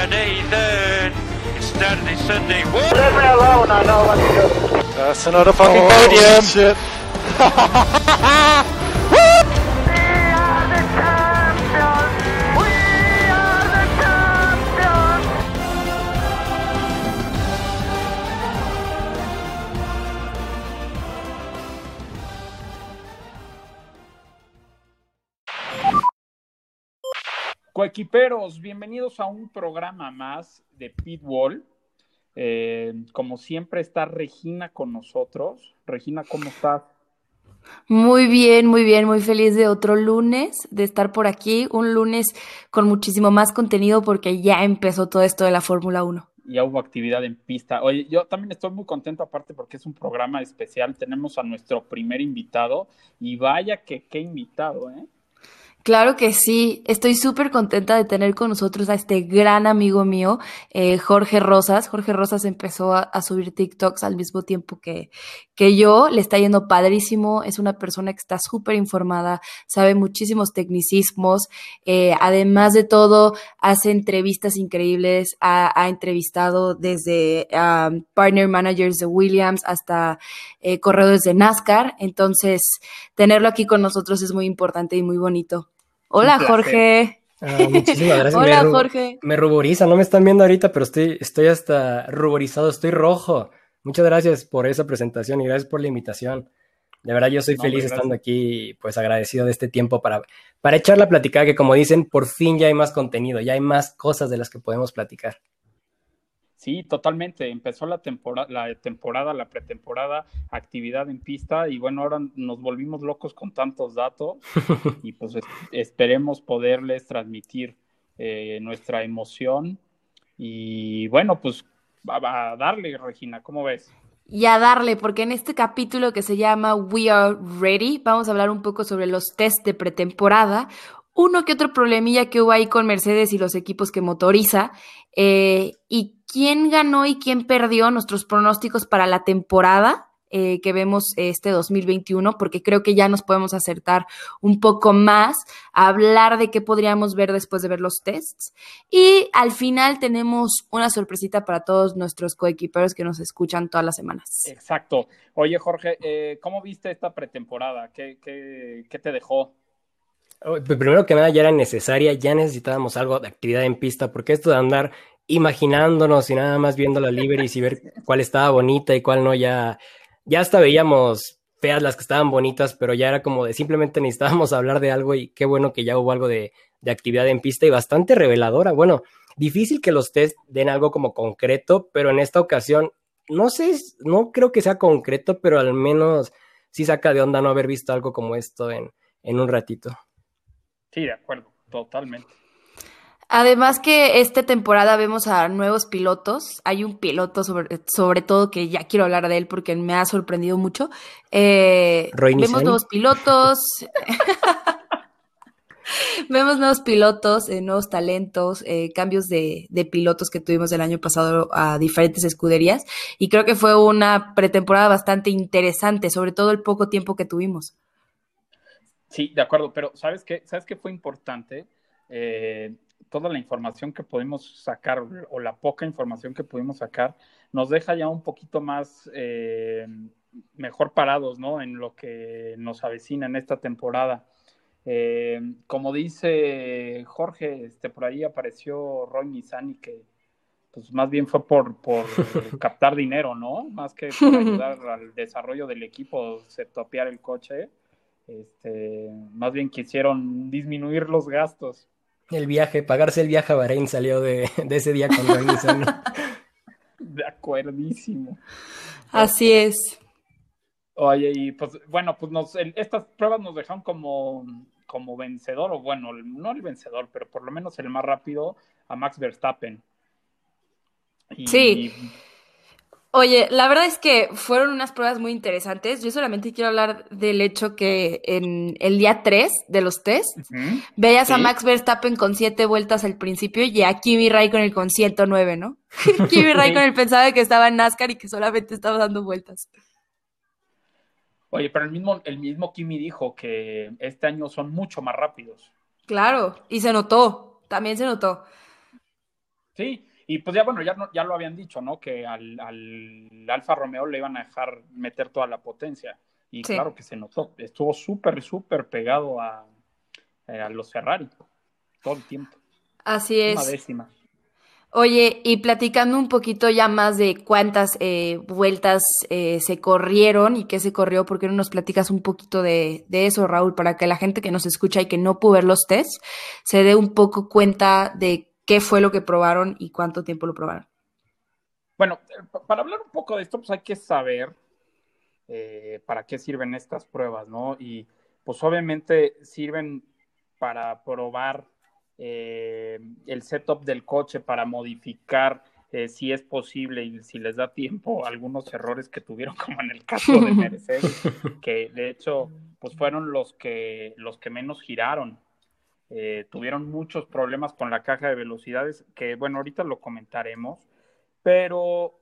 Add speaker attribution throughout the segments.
Speaker 1: Friday then. It's Saturday, Sunday. Whoa!
Speaker 2: Leave me alone, I know what to do.
Speaker 3: That's another fucking
Speaker 4: Oh,
Speaker 3: podium.
Speaker 4: shit.
Speaker 5: Coequiperos, bienvenidos a un programa más de Pitbull. Eh, como siempre está Regina con nosotros. Regina, ¿cómo estás?
Speaker 6: Muy bien, muy bien, muy feliz de otro lunes, de estar por aquí, un lunes con muchísimo más contenido porque ya empezó todo esto de la Fórmula 1.
Speaker 5: Ya hubo actividad en pista. Oye, yo también estoy muy contento aparte porque es un programa especial. Tenemos a nuestro primer invitado y vaya que qué invitado, ¿eh?
Speaker 6: Claro que sí, estoy súper contenta de tener con nosotros a este gran amigo mío, eh, Jorge Rosas. Jorge Rosas empezó a, subir TikToks al mismo tiempo que, que yo, le está yendo padrísimo, es una persona que está súper informada, sabe muchísimos tecnicismos, eh, además de todo, hace entrevistas increíbles, ha, ha entrevistado desde um, partner managers de Williams hasta eh, corredores de NASCAR, entonces tenerlo aquí con nosotros es muy importante y muy bonito. Hola, Jorge.
Speaker 7: Ah, muchísimas gracias.
Speaker 6: Hola,
Speaker 7: me
Speaker 6: Jorge.
Speaker 7: Me ruboriza, no me están viendo ahorita, pero estoy, estoy hasta ruborizado, estoy rojo. Muchas gracias por esa presentación y gracias por la invitación. De verdad, yo soy
Speaker 5: No,
Speaker 7: feliz estando aquí, pues agradecido de este tiempo para, para echar la platicada, que como dicen, por fin ya hay más contenido, ya hay más cosas de las que podemos platicar.
Speaker 5: Sí, totalmente. Empezó la temporada, la temporada, la pretemporada, actividad en pista y bueno, ahora nos volvimos locos con tantos datos y pues es- esperemos poderles transmitir eh, nuestra emoción y bueno, pues a, a darle, Regina, ¿cómo ves?
Speaker 6: Y a darle, porque en este capítulo que se llama We Are Ready, vamos a hablar un poco sobre los test de pretemporada, uno que otro problemilla que hubo ahí con Mercedes y los equipos que motoriza, eh, y quién ganó y quién perdió nuestros pronósticos para la temporada eh, que vemos este 2021, porque creo que ya nos podemos acertar un poco más a hablar de qué podríamos ver después de ver los tests. Y al final tenemos una sorpresita para todos nuestros coequiperos que nos escuchan todas las semanas.
Speaker 5: Exacto. Oye, Jorge, eh, ¿cómo viste esta pretemporada? ¿Qué, qué, qué te dejó?
Speaker 7: Oh, Primero que nada, ya era necesaria, ya necesitábamos algo de actividad en pista, porque esto de andar imaginándonos y nada más viendo la liveries y ver cuál estaba bonita y cuál no, ya, ya hasta veíamos feas las que estaban bonitas, pero ya era como de simplemente necesitábamos hablar de algo y qué bueno que ya hubo algo de, de actividad en pista y bastante reveladora. Bueno, difícil que los test den algo como concreto, pero en esta ocasión, no sé, no creo que sea concreto, pero al menos sí saca de onda no haber visto algo como esto en, en un ratito.
Speaker 5: Sí, de acuerdo, totalmente.
Speaker 6: Además que esta temporada vemos a nuevos pilotos. Hay un piloto sobre, sobre todo que ya quiero hablar de él porque me ha sorprendido mucho. Eh,
Speaker 7: Roy
Speaker 6: vemos nuevos pilotos. vemos nuevos pilotos, eh, nuevos talentos, eh, cambios de, de pilotos que tuvimos el año pasado a diferentes escuderías. Y creo que fue una pretemporada bastante interesante, sobre todo el poco tiempo que tuvimos.
Speaker 5: Sí, de acuerdo, pero ¿sabes qué? ¿Sabes qué fue importante? Eh, toda la información que pudimos sacar o la poca información que pudimos sacar nos deja ya un poquito más eh, mejor parados, ¿no? En lo que nos avecina en esta temporada. Eh, como dice Jorge, este, por ahí apareció Roy Nissany que pues más bien fue por, por captar dinero, ¿no? Más que por ayudar al desarrollo del equipo, se topear el coche. Este, más bien quisieron disminuir los gastos.
Speaker 7: El viaje, pagarse el viaje a Bahrein salió de, de ese día con Nissany.
Speaker 5: De acuerdísimo.
Speaker 6: Así es.
Speaker 5: Oye, y pues bueno, pues nos, el- estas pruebas nos dejaron como, como vencedor, o bueno, el- no el vencedor, pero por lo menos el más rápido a Max Verstappen. Y-
Speaker 6: Sí. Oye, la verdad es que fueron unas pruebas muy interesantes. Yo solamente quiero hablar del hecho que en el día 3 de los test,
Speaker 5: Ujú.
Speaker 6: veías a. Max Verstappen con 7 vueltas al principio y a Kimi Raikkonen con 109, ¿no? Kimi Raikkonen pensaba que estaba en NASCAR y que solamente estaba dando vueltas.
Speaker 5: Oye, pero el mismo, el mismo Kimi dijo que este año son mucho más rápidos.
Speaker 6: Claro, y se notó, también se notó.
Speaker 5: Sí, y pues ya bueno, ya, no, ya lo habían dicho, ¿no? Que al, al Alfa Romeo le iban a dejar meter toda la potencia. Y
Speaker 6: Sí.
Speaker 5: claro que se notó, estuvo súper, súper pegado a, eh, a los Ferrari todo el tiempo.
Speaker 6: Así
Speaker 5: Una
Speaker 6: es.
Speaker 5: décima.
Speaker 6: Oye, y platicando un poquito ya más de cuántas eh, vueltas eh, se corrieron y qué se corrió, ¿por qué no nos platicas un poquito de, de eso, Raúl, para que la gente que nos escucha y que no pudo ver los tests se dé un poco cuenta de qué fue lo que probaron y cuánto tiempo lo probaron?
Speaker 5: Bueno, eh, pa- para hablar un poco de esto, pues hay que saber eh, para qué sirven estas pruebas, ¿no? Y pues obviamente sirven para probar eh, el setup del coche, para modificar eh, si es posible y si les da tiempo algunos errores que tuvieron, como en el caso de Mercedes, que de hecho pues fueron los que, los que menos giraron. Eh, tuvieron muchos problemas con la caja de velocidades, que bueno, ahorita lo comentaremos, pero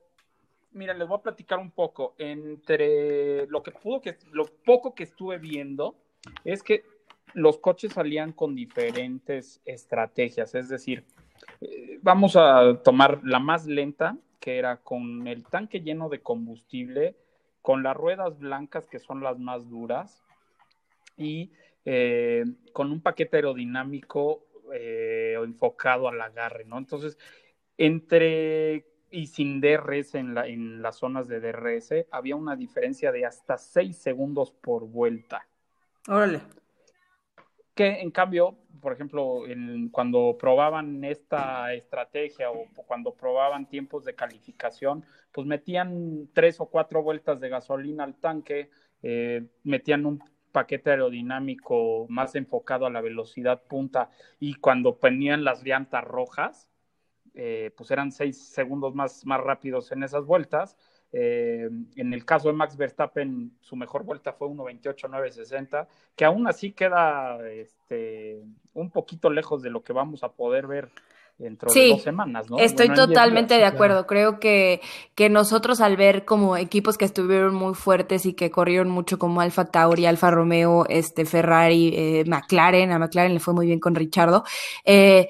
Speaker 5: mira, les voy a platicar un poco. Entre lo que pudo que lo poco que estuve viendo es que los coches salían con diferentes estrategias, es decir, eh, vamos a tomar la más lenta, que era con el tanque lleno de combustible, con las ruedas blancas, que son las más duras, y eh, con un paquete aerodinámico eh, enfocado al agarre, ¿no? Entonces, entre y sin DRS en, la, en las zonas de DRS, había una diferencia de hasta 6 segundos por vuelta.
Speaker 6: Órale.
Speaker 5: Que en cambio, por ejemplo, en, cuando probaban esta estrategia o cuando probaban tiempos de calificación, pues metían tres o cuatro vueltas de gasolina al tanque, eh, metían un paquete aerodinámico más enfocado a la velocidad punta y cuando ponían las llantas rojas, eh, pues eran seis segundos más, más rápidos en esas vueltas. Eh, en el caso de Max Verstappen, su mejor vuelta fue 1.28.960, que aún así queda este, un poquito lejos de lo que vamos a poder ver dentro
Speaker 6: Sí,
Speaker 5: de dos semanas, ¿no?
Speaker 6: Estoy
Speaker 5: Bueno,
Speaker 6: totalmente
Speaker 5: días.
Speaker 6: de acuerdo. Creo que, que nosotros al ver como equipos que estuvieron muy fuertes y que corrieron mucho como Alfa Tauri, Alfa Romeo, este Ferrari, eh, McLaren, a McLaren le fue muy bien con Richardo, eh,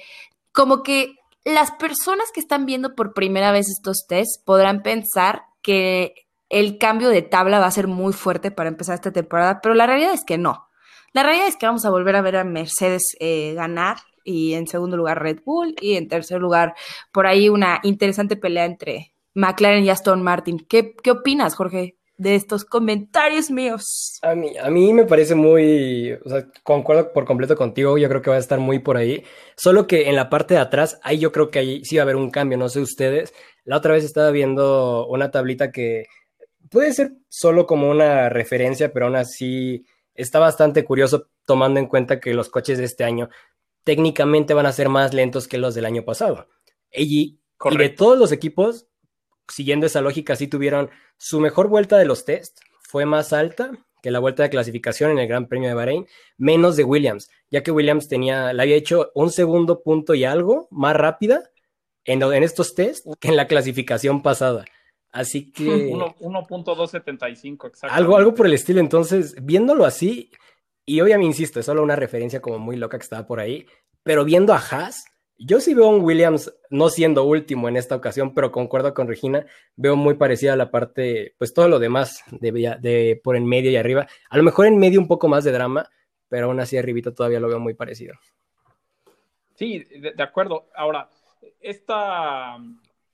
Speaker 6: como que las personas que están viendo por primera vez estos tests podrán pensar que el cambio de tabla va a ser muy fuerte para empezar esta temporada, pero la realidad es que no. La realidad es que vamos a volver a ver a Mercedes eh, ganar y en segundo lugar Red Bull y en tercer lugar por ahí una interesante pelea entre McLaren y Aston Martin. ¿Qué, qué opinas, Jorge, de estos comentarios míos?
Speaker 7: A mí, a mí me parece muy, o sea, concuerdo por completo contigo, yo creo que va a estar muy por ahí, solo que en la parte de atrás, ahí yo creo que ahí sí va a haber un cambio, no sé ustedes, la otra vez estaba viendo una tablita que puede ser solo como una referencia, pero aún así está bastante curioso tomando en cuenta que los coches de este año técnicamente van a ser más lentos que los del año pasado. Y, y de todos los equipos, siguiendo esa lógica, sí tuvieron su mejor vuelta de los test, fue más alta que la vuelta de clasificación en el Gran Premio de Bahrein, menos de Williams, ya que Williams tenía, la había hecho un segundo punto y algo más rápida en, en estos test que en la clasificación pasada. Así que
Speaker 5: Uno- 1.275, exacto.
Speaker 7: algo, algo por el estilo. Entonces, viéndolo así, y obviamente insisto, es solo una referencia como muy loca que estaba por ahí, pero viendo a Haas, yo sí veo a un Williams no siendo último en esta ocasión, pero concuerdo con Regina, veo muy parecida a la parte, pues todo lo demás de, de por en medio y arriba. A lo mejor en medio un poco más de drama, pero aún así arribita todavía lo veo muy parecido.
Speaker 5: Sí, de, acuerdo. Ahora, esta,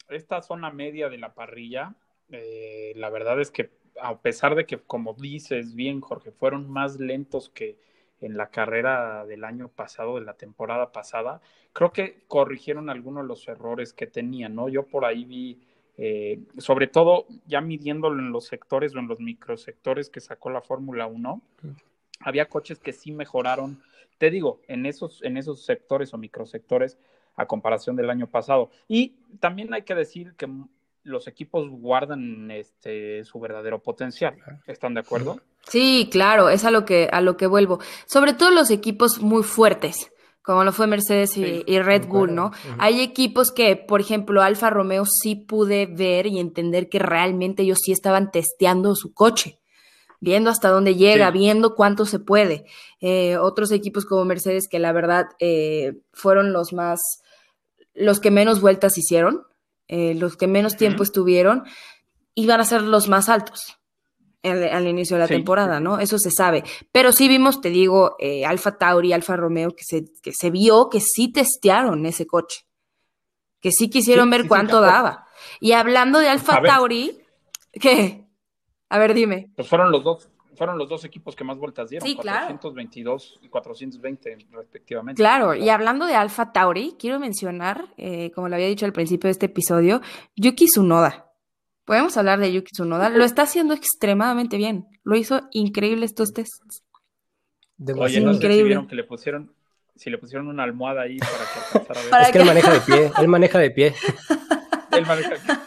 Speaker 5: esta zona media de la parrilla, eh, la verdad es que a pesar de que, como dices bien, Jorge, fueron más lentos que en la carrera del año pasado, de la temporada pasada, creo que corrigieron algunos de los errores que tenían, ¿no? Yo por ahí vi, eh, sobre todo ya midiéndolo en los sectores o en los microsectores que sacó la Fórmula 1, había coches que sí mejoraron, te digo, en esos, en esos sectores o microsectores a comparación del año pasado. Y también hay que decir que los equipos guardan este su verdadero potencial. ¿Están de acuerdo?
Speaker 6: Sí, claro, es a lo que a lo que vuelvo. Sobre todo los equipos muy fuertes, como lo fue Mercedes y,
Speaker 5: Sí,
Speaker 6: y Red Bull. ¿no? Hay equipos que, por ejemplo, Alfa Romeo sí pude ver y entender que realmente ellos sí estaban testeando su coche, viendo hasta dónde llega,
Speaker 5: Sí.
Speaker 6: viendo cuánto se puede. Eh, otros equipos como Mercedes que la verdad eh, fueron los más los que menos vueltas hicieron, eh, los que menos tiempo estuvieron, iban a ser los más altos al, al inicio de la
Speaker 5: Sí,
Speaker 6: temporada,
Speaker 5: sí.
Speaker 6: ¿no? Eso se sabe. Pero sí vimos, te digo, eh, Alfa Tauri, Alfa Romeo, que se, que se vio que sí testearon ese coche, que sí quisieron
Speaker 5: Sí,
Speaker 6: ver cuánto daba. Y hablando de Alfa. Tauri, ¿qué? A ver, dime.
Speaker 5: Pues fueron los dos, fueron los dos equipos que más vueltas dieron,
Speaker 6: Sí, claro.
Speaker 5: 422 y 420 respectivamente.
Speaker 6: Claro, y hablando de Alfa Tauri, quiero mencionar, eh, como lo había dicho al principio de este episodio, Yuki Tsunoda. Podemos hablar de Yuki Tsunoda. Lo está haciendo extremadamente bien. Lo hizo increíble estos tests.
Speaker 5: Oye, no sé si
Speaker 6: Increíble.
Speaker 5: vieron que le pusieron, si le pusieron una almohada ahí para que alcanzara a ver.
Speaker 6: Para
Speaker 7: Es que él maneja de pie, él maneja de pie.
Speaker 5: Él maneja-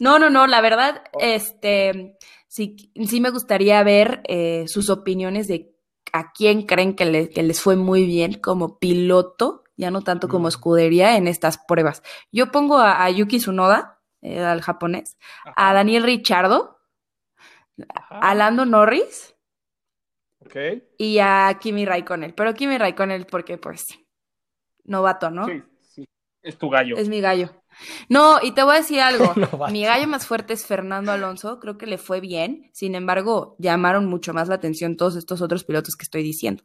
Speaker 6: No, no, no, la verdad, este, sí, sí me gustaría ver eh, sus opiniones de a quién creen que, le- que les fue muy bien como piloto, ya no tanto como
Speaker 7: Mm.
Speaker 6: escudería en estas pruebas. Yo pongo a, a Yuki Tsunoda, eh, al japonés, a Daniel Richardo,
Speaker 5: ajá,
Speaker 6: a Lando Norris
Speaker 5: ok.
Speaker 6: y a Kimi Raikkonen. Pero Kimi Raikkonen porque, pues, novato, ¿no?
Speaker 5: Sí, sí. Es tu gallo.
Speaker 6: Es mi gallo. No, y te voy a decir algo. Mi gallo más fuerte es Fernando Alonso. Creo que le fue bien. Sin embargo, llamaron mucho más la atención todos estos otros pilotos que estoy diciendo.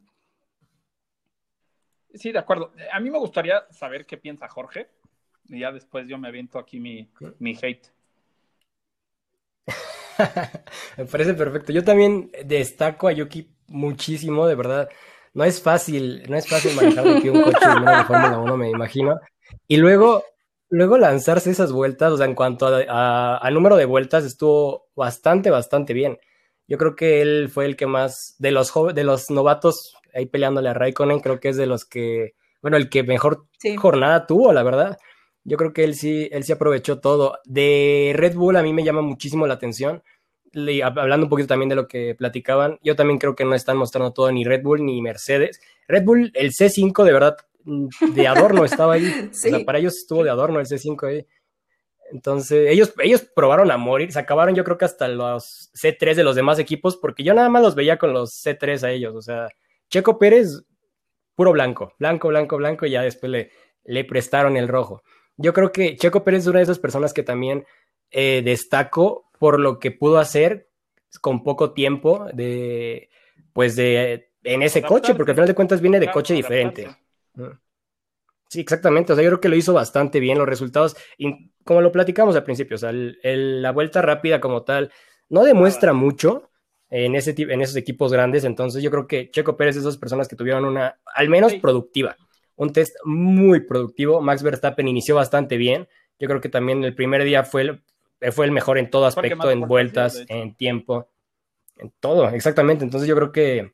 Speaker 5: Sí, de acuerdo. A mí me gustaría saber qué piensa Jorge. Y ya después yo me aviento aquí mi, mi hate.
Speaker 7: Me parece perfecto. Yo también destaco a Yuki muchísimo, de verdad. No es fácil, no es fácil manejar de pie un coche de Fórmula 1, me imagino. Y luego, luego lanzarse esas vueltas, o sea, en cuanto a, a- a número de vueltas, estuvo bastante, bastante bien. Yo creo que él fue el que más, de los de los novatos ahí peleándole a Raikkonen, creo que es de los que, bueno, el que mejor
Speaker 6: Sí.
Speaker 7: jornada tuvo, la verdad. Yo creo que él sí, él sí aprovechó todo. De Red Bull a mí me llama muchísimo la atención. Le- hab- hablando un poquito también de lo que platicaban, yo también creo que no están mostrando todo ni Red Bull ni Mercedes. Red Bull, el C5 de verdad, de adorno estaba ahí.
Speaker 6: Sí.
Speaker 7: O sea, para ellos estuvo de adorno el C5 ahí. Entonces, ellos, ellos probaron a morir, se acabaron yo creo que hasta los C3 de los demás equipos, porque yo nada más los veía con los C3 a ellos. O sea, Checo Pérez, puro blanco, blanco, blanco, blanco, y ya después le, le prestaron el rojo. Yo creo que Checo Pérez es una de esas personas que también eh, destaco por lo que pudo hacer con poco tiempo de, pues de, en ese
Speaker 5: Adaptarse.
Speaker 7: coche, porque al final de cuentas viene de coche
Speaker 5: adaptarse.
Speaker 7: Sí, exactamente. O sea, yo creo que lo hizo bastante bien los resultados. Y como lo platicamos al principio, o sea, el- el- la vuelta rápida como tal no demuestra mucho en, ese, en esos equipos grandes. Entonces, yo creo que Checo Pérez es de esas personas que tuvieron una, al menos
Speaker 5: Sí.
Speaker 7: productiva, un test muy productivo. Max Verstappen inició bastante bien. Yo creo que también el primer día fue el, fue el mejor en todo aspecto, en
Speaker 5: vueltas
Speaker 7: en tiempo, en todo, exactamente. Entonces, yo creo que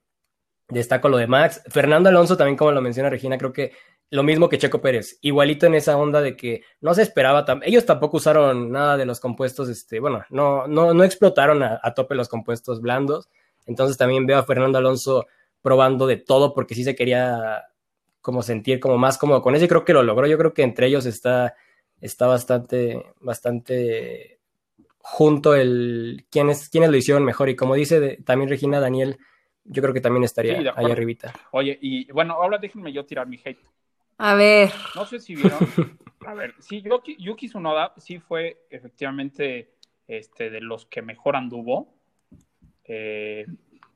Speaker 7: destaco lo de Max. Fernando Alonso, también como lo menciona Regina, creo que lo mismo que Checo Pérez, igualito en esa onda de que no se esperaba, ellos tampoco usaron nada de los compuestos, este, bueno, no, no, no explotaron a, a tope los compuestos blandos, entonces también veo a Fernando Alonso probando de todo porque sí se quería como sentir como más cómodo con eso y creo que lo logró, yo creo que entre ellos está, está bastante, bastante junto el quiénes, quiénes lo hicieron mejor. Y como dice de- también Regina Daniel, yo creo que también estaría
Speaker 5: Sí,
Speaker 7: ahí arribita.
Speaker 5: Oye, y bueno, ahora déjenme yo tirar mi hate.
Speaker 6: A ver.
Speaker 5: No sé si vieron. A ver, sí, Yuki, Yuki Tsunoda sí fue efectivamente este, de los que mejor anduvo. Eh,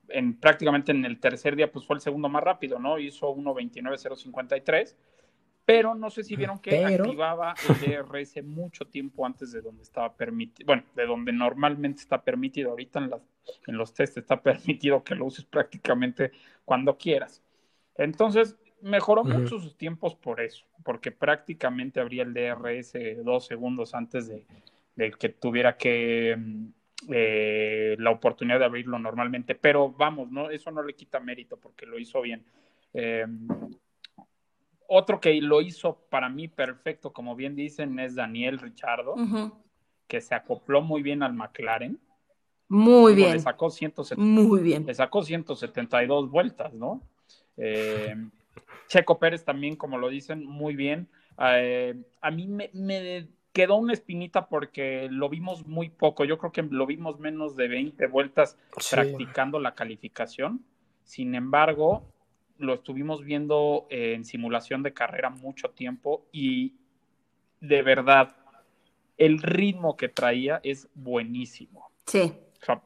Speaker 5: en, prácticamente en el tercer día, pues fue el segundo más rápido, ¿no? Hizo 1.29.053. Pero no sé si vieron que
Speaker 7: Pero-
Speaker 5: activaba el DRS mucho tiempo antes de donde estaba permitido. Bueno, de donde normalmente está permitido. Ahorita en, las, en los test está permitido que lo uses prácticamente cuando quieras. Entonces, mejoró mucho sus tiempos por eso, porque prácticamente habría el DRS dos segundos antes de, de que tuviera que mm, eh, la oportunidad de abrirlo normalmente. Pero vamos, no, eso no le quita mérito porque lo hizo bien. Eh, otro que lo hizo para mí perfecto, como bien dicen, es Daniel Richardo, que se acopló muy bien al McLaren.
Speaker 6: Muy bien.
Speaker 5: Le sacó 170
Speaker 6: Muy bien.
Speaker 5: le sacó 172 vueltas, ¿no? Eh, Checo Pérez también, como lo dicen, muy bien. Eh, a mí me, me quedó una espinita porque lo vimos muy poco. Yo creo que lo vimos menos de 20 vueltas
Speaker 7: Sí.
Speaker 5: practicando la calificación. Sin embargo, lo estuvimos viendo en simulación de carrera mucho tiempo y de verdad, el ritmo que traía es buenísimo.
Speaker 6: Sí.
Speaker 5: O sea,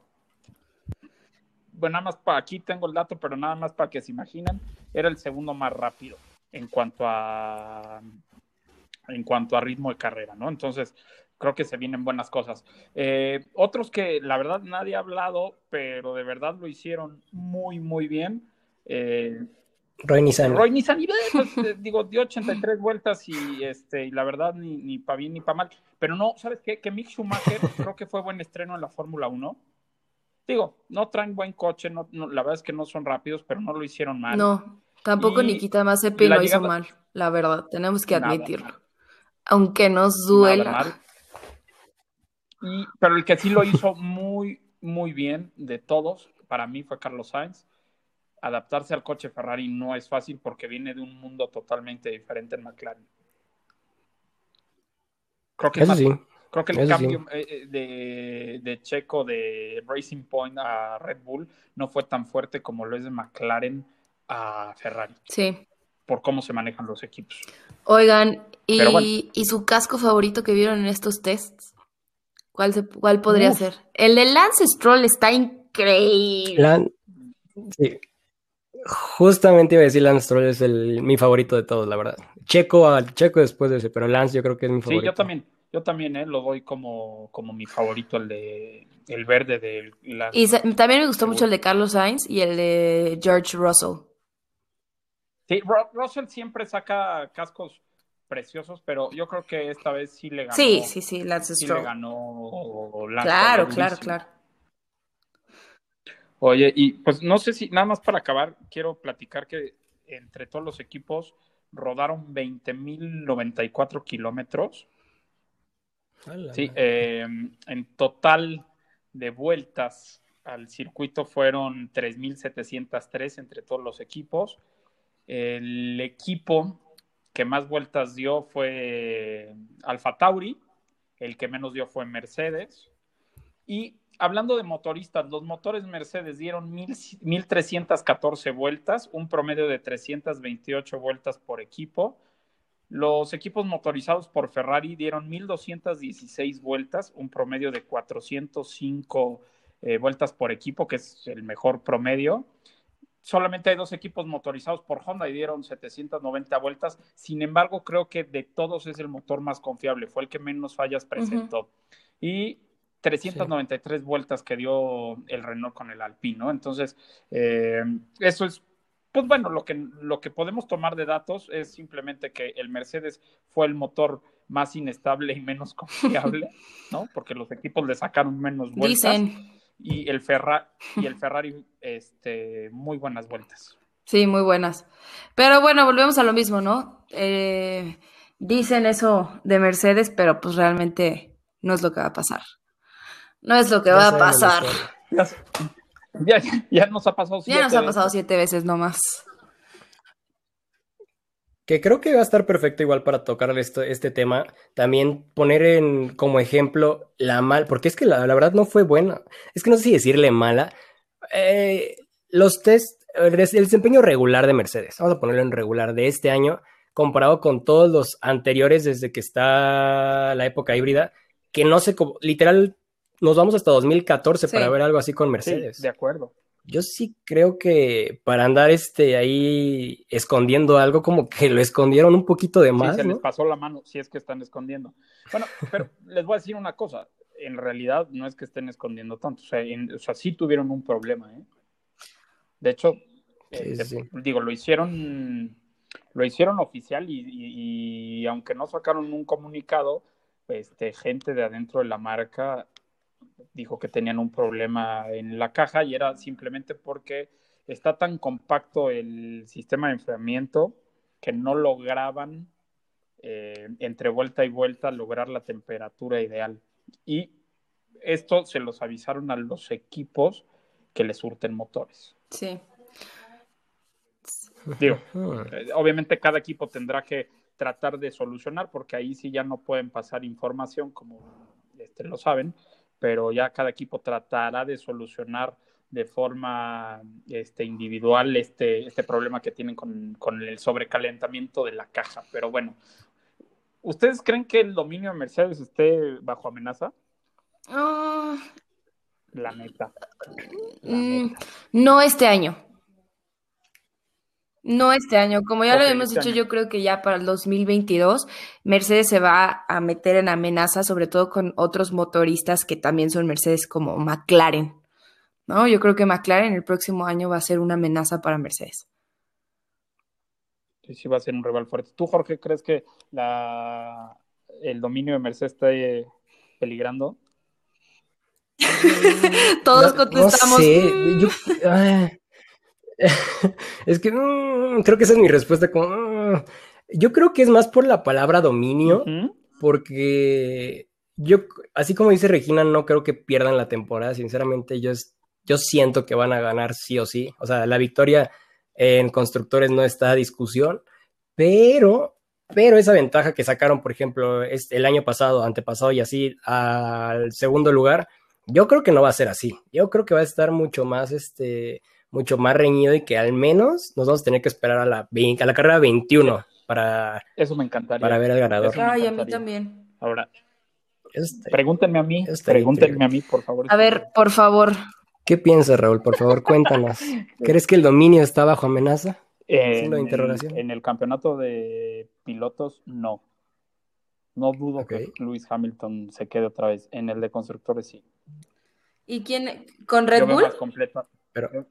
Speaker 5: bueno, nada más para aquí tengo el dato, pero nada más para que se imaginen, era el segundo más rápido en cuanto a en cuanto a ritmo de carrera, ¿no? Entonces, creo que se vienen buenas cosas. Eh, otros que la verdad nadie ha hablado, pero de verdad lo hicieron muy, muy bien. Eh,
Speaker 7: Roy Nissan.
Speaker 5: Roy Nissan, y, pues, eh, digo, dio 83 vueltas y, este, y la verdad ni, ni para bien ni para mal. Pero no, ¿sabes qué? Que Mick Schumacher creo que fue buen estreno en la Fórmula 1. Digo, no traen buen coche, no, no, la verdad es que no son rápidos, pero no lo hicieron mal.
Speaker 6: No, tampoco
Speaker 5: Y
Speaker 6: Nikita Mazepin lo hizo mal, la verdad, tenemos que admitirlo.
Speaker 5: mal.
Speaker 6: Aunque nos
Speaker 5: Nada
Speaker 6: duela.
Speaker 5: mal. Y, pero el que sí lo hizo muy, muy bien de todos, para mí fue Carlos Sainz. Adaptarse al coche Ferrari no es fácil porque viene de un mundo totalmente diferente en McLaren. Creo que,
Speaker 7: Eso
Speaker 5: más-
Speaker 7: sí.
Speaker 5: creo que el
Speaker 7: eso
Speaker 5: cambio de, de Checo de Racing Point a Red Bull no fue tan fuerte como lo es de McLaren a Ferrari,
Speaker 6: Sí.
Speaker 5: por cómo se manejan los equipos.
Speaker 6: Oigan, y,
Speaker 5: Pero bueno.
Speaker 6: y su casco favorito que vieron en estos tests, ¿cuál, se, cuál podría
Speaker 5: Uf.
Speaker 6: ser? El de Lance Stroll está increíble.
Speaker 7: Lan- sí. Justamente iba a decir Lance Stroll es el, mi favorito de todos, la verdad. Checo al Checo después de ese, pero Lance yo creo que es mi
Speaker 5: Sí,
Speaker 7: favorito.
Speaker 5: yo también, yo también eh, lo doy como, como mi favorito, el de el verde de la
Speaker 6: Y también me gustó mucho el de Carlos Sainz y el de George Russell.
Speaker 5: Sí, Ru- Russell siempre saca cascos preciosos, pero yo creo que esta vez sí le ganó.
Speaker 6: Sí, sí, sí, Lance
Speaker 5: sí le
Speaker 6: Stroll.
Speaker 5: ganó Lance
Speaker 6: Claro, claro, claro.
Speaker 5: Oye, y pues no sé si, nada más para acabar, quiero platicar que entre todos los equipos rodaron 20.094 kilómetros. Sí, eh, en total de vueltas al circuito fueron 3.703 entre todos los equipos. El equipo que más vueltas dio fue Alfa Tauri, el que menos dio fue Mercedes. Y hablando de motoristas, los motores Mercedes dieron 1.000 1.314 vueltas, un promedio de 328 vueltas por equipo. Los equipos motorizados por Ferrari dieron 1.216 vueltas, un promedio de 405 eh, vueltas por equipo, que es el mejor promedio. Solamente hay dos equipos motorizados por Honda y dieron 790 vueltas. Sin embargo, creo que de todos es el motor más confiable, fue el que menos fallas presentó. Y 393 vueltas que dio el Renault con el Alpine, ¿no? Entonces, eh, eso es pues bueno, lo que, lo que podemos tomar de datos es simplemente que el Mercedes fue el motor más inestable y menos confiable, ¿no? Porque los equipos le sacaron menos vueltas.
Speaker 6: Dicen,
Speaker 5: Y el, Ferra y el Ferrari, este, muy buenas vueltas.
Speaker 6: sí, muy buenas. Pero bueno, volvemos a lo mismo, ¿no? Eh, dicen eso de Mercedes, pero pues realmente no es lo que va a pasar. No es lo que
Speaker 7: Ya
Speaker 6: va a pasar.
Speaker 5: Ya, ya, ya nos ha pasado
Speaker 6: Ya nos
Speaker 5: siete
Speaker 6: ha pasado
Speaker 5: veces.
Speaker 6: siete veces nomás.
Speaker 7: Que creo que va a estar perfecto igual para tocar esto, este tema. También poner en como ejemplo la mal, porque es que la, la verdad no fue buena. Es que no sé si decirle mala. Eh, los test, el des- el desempeño regular de Mercedes, vamos a ponerlo en regular de este año, comparado con todos los anteriores desde que está la época híbrida, que no sé cómo, literal, nos vamos hasta 2014
Speaker 6: Sí.
Speaker 7: para ver algo así con
Speaker 5: Sí,
Speaker 7: Mercedes.
Speaker 5: de acuerdo.
Speaker 7: Yo sí creo que para andar este ahí escondiendo algo, como que lo escondieron un poquito de
Speaker 5: Sí,
Speaker 7: más,
Speaker 5: se les pasó la mano, si es que están escondiendo. Bueno, pero les voy a decir una cosa. En realidad no es que estén escondiendo tanto. O sea, en- o sea sí tuvieron un problema, ¿eh? De hecho,
Speaker 7: Sí, sí, sí.
Speaker 5: digo, lo hicieron, lo hicieron oficial y, y- y aunque no sacaron un comunicado, este, gente de adentro de la marca dijo que tenían un problema en la caja y era simplemente porque está tan compacto el sistema de enfriamiento que no lograban eh, entre vuelta y vuelta lograr la temperatura ideal. Y esto se los avisaron a los equipos que les surten motores.
Speaker 6: Sí.
Speaker 5: Digo, eh, obviamente cada equipo tendrá que tratar de solucionar porque ahí sí ya no pueden pasar información como este, lo saben, pero ya cada equipo tratará de solucionar de forma este, individual este, este problema que tienen con, con el sobrecalentamiento de la caja. Pero bueno, ¿ustedes creen que el dominio de Mercedes esté bajo amenaza?
Speaker 6: Ah,
Speaker 5: La neta. La
Speaker 6: mm,
Speaker 5: neta.
Speaker 6: no este año. No este año. Como ya lo hemos
Speaker 5: este
Speaker 6: dicho,
Speaker 5: año.
Speaker 6: yo creo que ya para el 2022 Mercedes se va a meter en amenaza, sobre todo con otros motoristas que también son Mercedes como McLaren. ¿No? Yo creo que McLaren el próximo año va a ser una amenaza para Mercedes.
Speaker 5: Sí, sí va a ser un rival fuerte. ¿Tú, Jorge, crees que la, el dominio de Mercedes está eh, peligrando?
Speaker 6: Todos
Speaker 7: No-
Speaker 6: contestamos.
Speaker 7: No sé,
Speaker 6: "Mm".
Speaker 7: yo- ah, es que mm, creo que esa es mi respuesta. Como, mm, yo creo que es más por la palabra dominio, porque yo, así como dice Regina, no creo que pierdan la temporada. Sinceramente, yo, es- yo siento que van a ganar sí o sí. O sea, la victoria en constructores no está a discusión, pero, pero esa ventaja que sacaron, por ejemplo, es el año pasado, antepasado y así, al segundo lugar, yo creo que no va a ser así. Yo creo que va a estar mucho más, este, mucho más reñido y que al menos nos vamos a tener que esperar a la, 20 a la carrera 21 para,
Speaker 5: Eso me encantaría.
Speaker 7: para ver al ganador.
Speaker 5: Eso me
Speaker 6: Ay, a mí también.
Speaker 5: Ahora,
Speaker 7: Este,
Speaker 5: pregúntenme a mí,
Speaker 7: estaría
Speaker 5: pregúntenme a mí, por favor.
Speaker 6: A ver, por favor.
Speaker 7: ¿Qué piensas, Raúl? Por favor, cuéntanos. ¿Crees que el dominio está bajo amenaza?
Speaker 5: En,
Speaker 7: signo de
Speaker 5: el-
Speaker 7: interrogación.
Speaker 5: en el campeonato de pilotos, no. No dudo que Lewis Hamilton se quede otra vez. En el de constructores, sí.
Speaker 6: ¿Y quién? ¿Con Red
Speaker 5: yo
Speaker 6: Bull?
Speaker 5: más completa.
Speaker 7: Pero-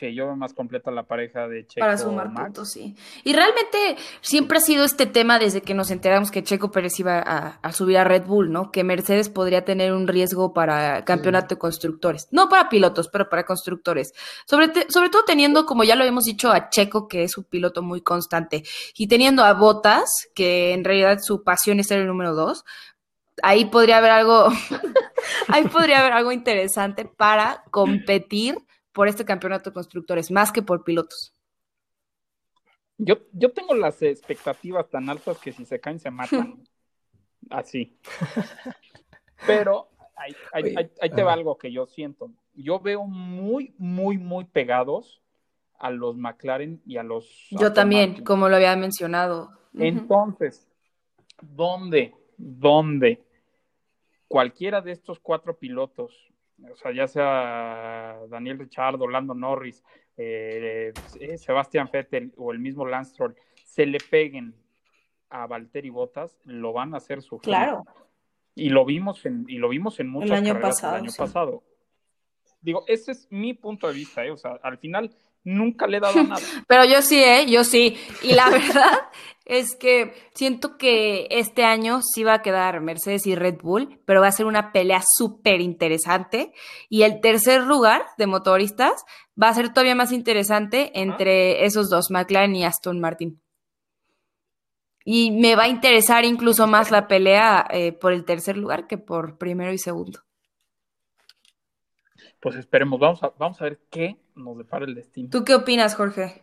Speaker 5: Sí, yo veo más completa la pareja de Checo
Speaker 6: Para sumar
Speaker 5: Max.
Speaker 6: puntos, sí. Y realmente siempre ha sido este tema desde que nos enteramos que Checo Pérez iba a, a subir a Red Bull, ¿no? Que Mercedes podría tener un riesgo para campeonato de constructores. No para pilotos, pero para constructores. Sobre, te- sobre todo teniendo, como ya lo hemos dicho, a Checo, que es un piloto muy constante, y teniendo a Bottas, que en realidad su pasión es ser el número dos. Ahí podría haber algo, ahí podría haber algo interesante para competir por este campeonato de constructores, más que por pilotos.
Speaker 5: Yo, yo tengo las expectativas tan altas que si se caen se matan. Así. Pero ahí, ahí- ahí- ahí te va algo que yo siento. Yo veo muy, muy, muy pegados a los McLaren y a los.
Speaker 6: Yo también,
Speaker 5: Martin.
Speaker 6: como lo había mencionado.
Speaker 5: Entonces, ¿dónde, dónde cualquiera de estos cuatro pilotos, o sea, ya sea Daniel Ricciardo, Lando Norris, eh, eh, Sebastián Vettel o el mismo Lance se le peguen a Valtteri Bottas, lo van a hacer sufrir.
Speaker 6: Claro.
Speaker 5: Y lo vimos en, y lo vimos en muchas
Speaker 6: año
Speaker 5: carreras
Speaker 6: pasado,
Speaker 5: el año
Speaker 6: sí.
Speaker 5: pasado. Digo, ese es mi punto de vista, ¿eh? O sea, al final nunca le he dado nada.
Speaker 6: Pero yo sí, ¿eh? Yo sí. Y la verdad es que siento que este año sí va a quedar Mercedes y Red Bull, pero va a ser una pelea súper interesante. Y el tercer lugar de motoristas va a ser todavía más interesante entre esos dos, McLaren y Aston Martin. Y me va a interesar incluso más la pelea eh, por el tercer lugar que por primero y segundo.
Speaker 5: Pues esperemos, vamos a, vamos a ver qué nos depara el destino.
Speaker 6: ¿Tú qué opinas, Jorge?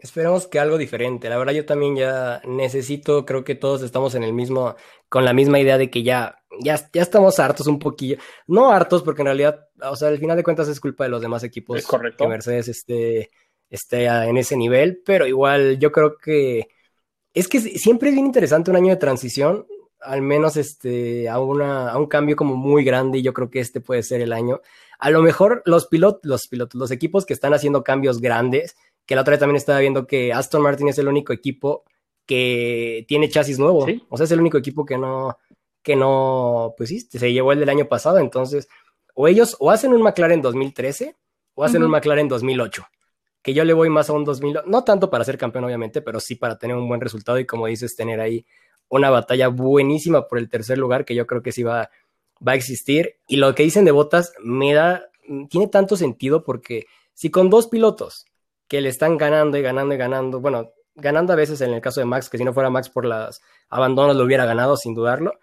Speaker 7: Esperemos que algo diferente. La verdad, yo también ya necesito, creo que todos estamos en el mismo, con la misma idea de que ya, ya, ya estamos hartos un poquillo. No hartos, porque en realidad, o sea, al final de cuentas es culpa de los demás equipos
Speaker 5: Es correcto.
Speaker 7: que Mercedes esté, esté en ese nivel, pero igual yo creo que es que siempre es bien interesante un año de transición, al menos este, a, una, a un cambio como muy grande, y yo creo que este puede ser el año. A lo mejor los pilotos, los pilotos, los equipos que están haciendo cambios grandes, que la otra vez también estaba viendo que Aston Martin es el único equipo que tiene chasis nuevo.
Speaker 5: Sí.
Speaker 7: O sea, es el único equipo que no, que no, pues sí, se llevó el del año pasado. Entonces, o ellos o hacen un McLaren 2013 o hacen un
Speaker 6: Ujú.
Speaker 7: McLaren 2008. Que yo le voy más a un 2000, no tanto para ser campeón, obviamente, pero sí para tener un buen resultado y, como dices, tener ahí una batalla buenísima por el tercer lugar, que yo creo que sí va, va a existir. Y lo que dicen de Botas me da, tiene tanto sentido porque si con dos pilotos que le están ganando y ganando y ganando, bueno, ganando a veces en el caso de Max, que si no fuera Max por las abandonos lo hubiera ganado sin dudarlo,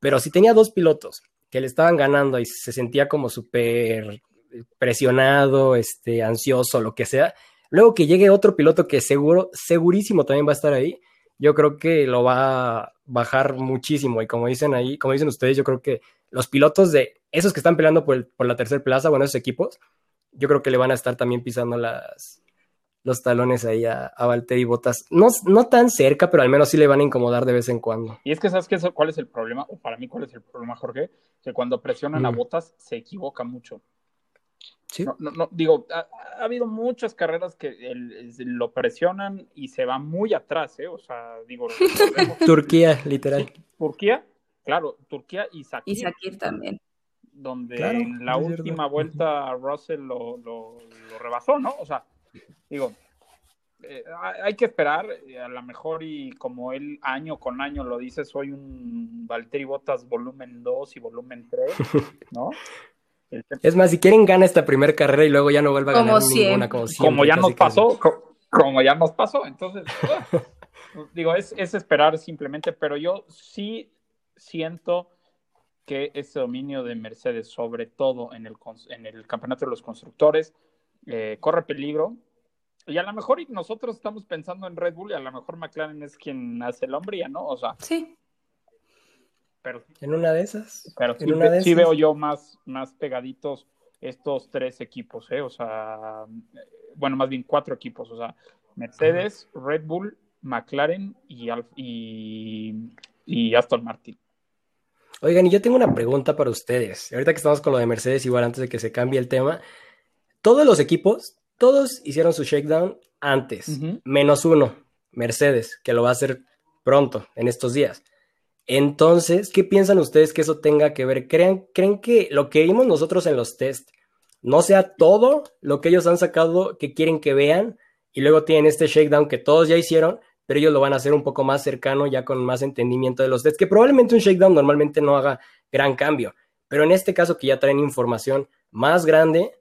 Speaker 7: pero si tenía dos pilotos que le estaban ganando y se sentía como súper presionado, este, ansioso, lo que sea, luego que llegue otro piloto que seguro, segurísimo también va a estar ahí, yo creo que lo va a bajar muchísimo. Y como dicen ahí, como dicen ustedes, yo creo que los pilotos de esos que están peleando por, el- por la tercera plaza, bueno, esos equipos, yo creo que le van a estar también pisando las, los talones ahí a, a Valtteri Bottas. No, no tan cerca, pero al menos sí le van a incomodar de vez en cuando.
Speaker 5: Y es que, ¿sabes qué? ¿Cuál es el problema? O para mí, ¿cuál es el problema, Jorge? Que cuando presionan a botas se equivoca mucho.
Speaker 7: Sí.
Speaker 5: No, no, no, digo, ha, ha habido muchas carreras que el- lo presionan y se va muy atrás, ¿eh? O sea, digo,
Speaker 7: Turquía, literal.
Speaker 5: Sí, Turquía, claro, Turquía y
Speaker 6: Y
Speaker 5: Sakir,
Speaker 6: Sakir también.
Speaker 5: donde
Speaker 7: Claro,
Speaker 5: en la
Speaker 7: cierto.
Speaker 5: última vuelta Russell lo, lo- lo rebasó, ¿no? O sea, digo, eh, hay hay que esperar, eh, a lo mejor y como él año con año lo dice, soy un Valtteri Bottas volumen 2 y volumen 3, ¿no?
Speaker 7: Es más, si quieren, gana esta primera carrera y luego ya no vuelva a
Speaker 6: Como
Speaker 7: ganar
Speaker 6: siempre.
Speaker 7: ninguna. Como, siempre,
Speaker 5: como ya
Speaker 7: casi,
Speaker 5: nos pasó, co- como ya nos pasó, entonces, ah, digo, es, es esperar simplemente, pero yo sí siento que ese dominio de Mercedes, sobre todo en el, en el campeonato de los constructores, eh, corre peligro. Y a lo mejor y nosotros estamos pensando en Red Bull y a lo mejor McLaren es quien hace la hombría, ¿no? O sea,
Speaker 6: Sí.
Speaker 5: Pero,
Speaker 7: En una de esas.
Speaker 5: pero
Speaker 7: en
Speaker 5: sí,
Speaker 7: una de
Speaker 5: sí
Speaker 7: esas.
Speaker 5: veo yo más, más pegaditos estos tres equipos, ¿eh? O sea, bueno, más bien cuatro equipos, o sea, Mercedes, Red Bull, McLaren y, y, y Aston Martin.
Speaker 7: Oigan, y yo tengo una pregunta para ustedes. Ahorita que estamos con lo de Mercedes, igual antes de que se cambie el tema, todos los equipos, todos hicieron su shakedown antes, menos uno, Mercedes, que lo va a hacer pronto, en estos días. Entonces, ¿qué piensan ustedes que eso tenga que ver? ¿Creen, ¿Creen que lo que vimos nosotros en los test no sea todo lo que ellos han sacado que quieren que vean y luego tienen este shakedown que todos ya hicieron, pero ellos lo van a hacer un poco más cercano, ya con más entendimiento de los tests, que probablemente un shakedown normalmente no haga gran cambio, pero en este caso que ya traen información más grande,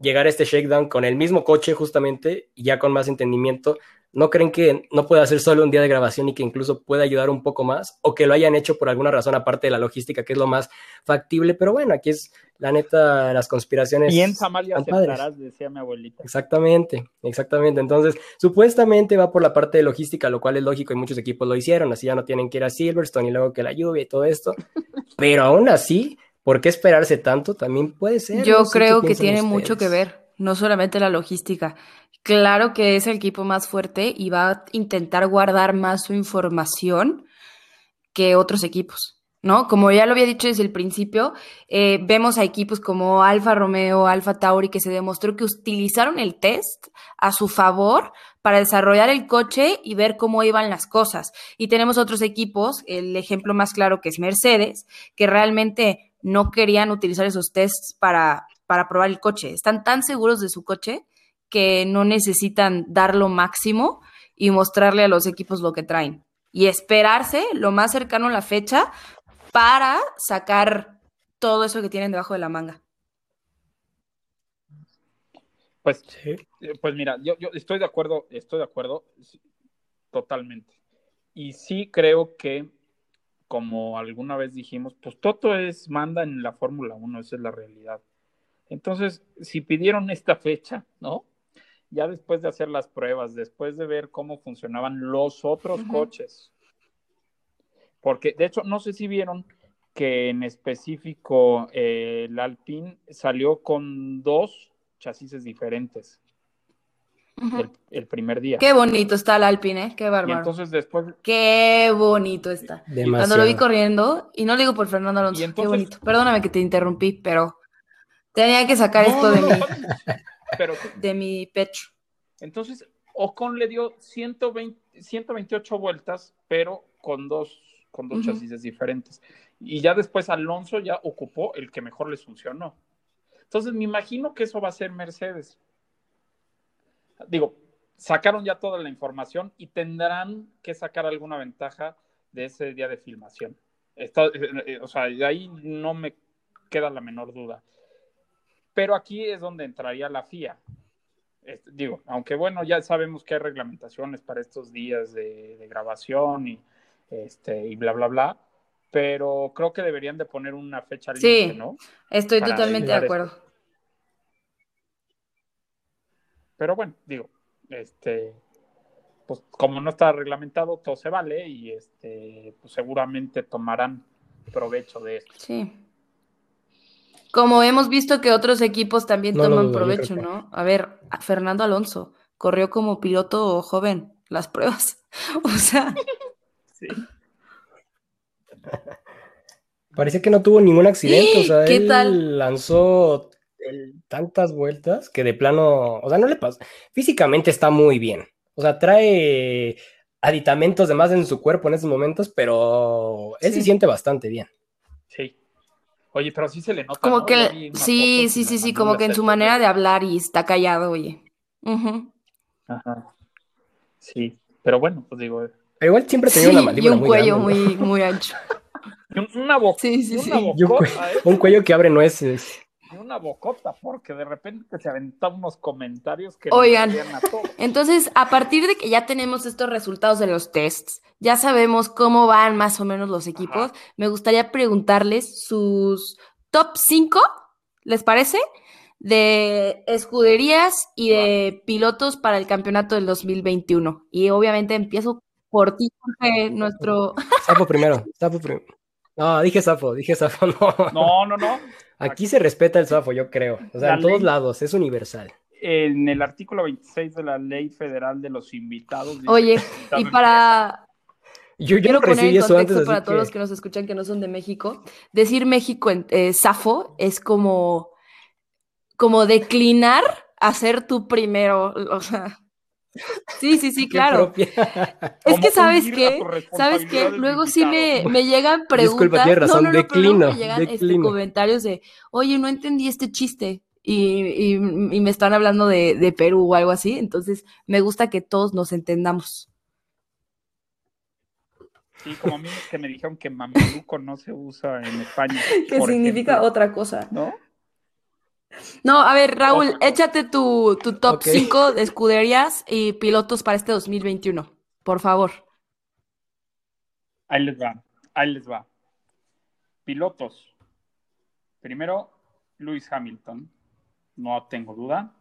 Speaker 7: llegar a este shakedown con el mismo coche justamente ya con más entendimiento, ¿no creen que no pueda ser solo un día de grabación y que incluso pueda ayudar un poco más? O que lo hayan hecho por alguna razón aparte de la logística, que es lo más factible, pero bueno, aquí es la neta, las conspiraciones.
Speaker 5: Piensa mal y
Speaker 7: están padres.
Speaker 5: aceptarás, decía mi abuelita.
Speaker 7: Exactamente, exactamente. Entonces, supuestamente va por la parte de logística, lo cual es lógico y muchos equipos lo hicieron, así ya no tienen que ir a Silverstone y luego que la lluvia y todo esto. Pero aún así, ¿por qué esperarse tanto? También puede ser.
Speaker 6: Yo
Speaker 7: no sé qué
Speaker 6: creo que tiene mucho que ver, no solamente la logística. Claro que es el equipo más fuerte y va a intentar guardar más su información que otros equipos, ¿no? Como ya lo había dicho desde el principio, eh, vemos a equipos como Alfa Romeo, Alfa Tauri, que se demostró que utilizaron el test a su favor para desarrollar el coche y ver cómo iban las cosas. Y tenemos otros equipos, el ejemplo más claro que es Mercedes, que realmente no querían utilizar esos tests para, para probar el coche. Están tan seguros de su coche que no necesitan dar lo máximo y mostrarle a los equipos lo que traen. Y esperarse lo más cercano a la fecha para sacar todo eso que tienen debajo de la manga.
Speaker 5: Pues,
Speaker 7: Sí.
Speaker 5: eh, pues mira, yo, yo estoy de acuerdo, estoy de acuerdo totalmente. Y sí creo que, como alguna vez dijimos, pues Toto es manda en la Fórmula 1, esa es la realidad. Entonces, si pidieron esta fecha, ¿no? Ya después de hacer las pruebas, después de ver cómo funcionaban los otros coches, porque de hecho, no sé si vieron que en específico eh, el Alpine salió con dos chasis diferentes el, el primer día.
Speaker 6: Qué bonito está el Alpine, ¿eh? Qué
Speaker 5: Y
Speaker 6: bárbaro.
Speaker 5: entonces después,
Speaker 6: Qué bonito está. Cuando lo vi corriendo, y no lo digo por Fernando Alonso,
Speaker 5: Y
Speaker 6: qué bonito. Perdóname que te interrumpí, pero tenía que sacar
Speaker 5: No,
Speaker 6: esto de,
Speaker 5: no, padre. Pero
Speaker 6: de mi pecho.
Speaker 5: entonces Ocon le dio 120, 128 vueltas, pero con dos, con dos
Speaker 6: Ujú.
Speaker 5: chasis diferentes. Y ya después Alonso ya ocupó el que mejor les funcionó. Entonces me imagino que eso va a ser Mercedes. Digo, sacaron ya toda la información y tendrán que sacar alguna ventaja de ese día de filmación. Está- eh, eh, o sea, de ahí no me queda la menor duda. Pero aquí es donde entraría la FIA. Digo, aunque bueno, ya sabemos que hay reglamentaciones para estos días de, de grabación y, este, y bla, bla, bla, pero creo que deberían de poner una fecha
Speaker 6: Sí.
Speaker 5: límite, ¿no?
Speaker 6: Estoy
Speaker 5: Para
Speaker 6: totalmente de acuerdo.
Speaker 5: Pero bueno, digo, este, pues como no está reglamentado, todo se vale y este, pues seguramente tomarán provecho de esto.
Speaker 6: Sí. Como hemos visto que otros equipos también
Speaker 7: No
Speaker 6: toman provecho, ¿no? A ver, a Fernando Alonso corrió como piloto joven las pruebas. O sea,
Speaker 5: Sí.
Speaker 7: Parece que no tuvo ningún accidente, o sea,
Speaker 6: ¿Qué
Speaker 7: él
Speaker 6: tal?
Speaker 7: lanzó eh, tantas vueltas que de plano, o sea, no le pasa. Físicamente está muy bien. O sea, trae aditamentos de más en su cuerpo en estos momentos, pero él se siente bastante bien.
Speaker 5: Sí. Oye, pero sí se le nota.
Speaker 6: como que, sí, sí,
Speaker 5: y
Speaker 6: sí, sí, como que en su manera de hablar y está callado, oye.
Speaker 5: Ajá. Sí, pero bueno, pues digo,
Speaker 7: Pero igual siempre tenía
Speaker 6: Sí,
Speaker 7: una
Speaker 6: y
Speaker 7: mandíbula
Speaker 6: un
Speaker 7: muy
Speaker 6: cuello
Speaker 7: grande, ¿no?
Speaker 6: muy, muy ancho.
Speaker 5: y un- una boca,
Speaker 6: Sí, sí,
Speaker 5: y
Speaker 6: sí.
Speaker 5: una
Speaker 7: Y un,
Speaker 5: ¿eh?
Speaker 7: un cuello que abre nueces.
Speaker 5: Una bocota, porque de repente se aventaba unos comentarios que
Speaker 6: Oigan.
Speaker 5: salían a todo.
Speaker 6: Entonces, a partir de que ya tenemos estos resultados de los tests, ya sabemos cómo van más o menos los equipos,
Speaker 5: Ajá.
Speaker 6: me gustaría preguntarles sus top 5, ¿les parece? De escuderías y de pilotos para el campeonato del 2021. Y obviamente empiezo por ti, Jorge, nuestro...
Speaker 7: Sapo primero, sapo primero. No, dije sapo, dije sapo, no.
Speaker 5: No, no, no.
Speaker 7: Aquí se respeta el sapo, yo creo. O sea,
Speaker 5: La
Speaker 7: en todos
Speaker 5: ley-
Speaker 7: lados, es universal.
Speaker 5: En el artículo 26 de la Ley Federal de los Invitados. dice
Speaker 6: Oye, y para,
Speaker 7: Yo, yo
Speaker 6: Quiero
Speaker 7: no
Speaker 6: poner en
Speaker 7: eso antes,
Speaker 6: contexto para todos
Speaker 7: que-
Speaker 6: los que nos escuchan que no son de México. Decir México en eh, Safo es como, como declinar a ser tú primero. O sea, sí, sí, sí, claro. Es que sabes qué, sabes qué, luego sí me, me llegan preguntas.
Speaker 7: Disculpa, tienes razón,
Speaker 6: no,
Speaker 7: declino,
Speaker 6: me llegan este, comentarios de, oye, no entendí este chiste. Y, y- y me están hablando de, de Perú o algo así. Entonces, me gusta que todos nos entendamos.
Speaker 5: Sí, como a mí que me dijeron que mameluco no se usa en España.
Speaker 6: Que significa
Speaker 5: ejemplo,
Speaker 6: otra cosa.
Speaker 5: ¿No?
Speaker 6: No, a ver, Raúl, échate tu, tu top
Speaker 7: Ok.
Speaker 6: 5 de escuderías y pilotos para este 2021, por favor.
Speaker 5: Ahí les va, ahí les va. Pilotos. Primero, Lewis Hamilton. No tengo duda.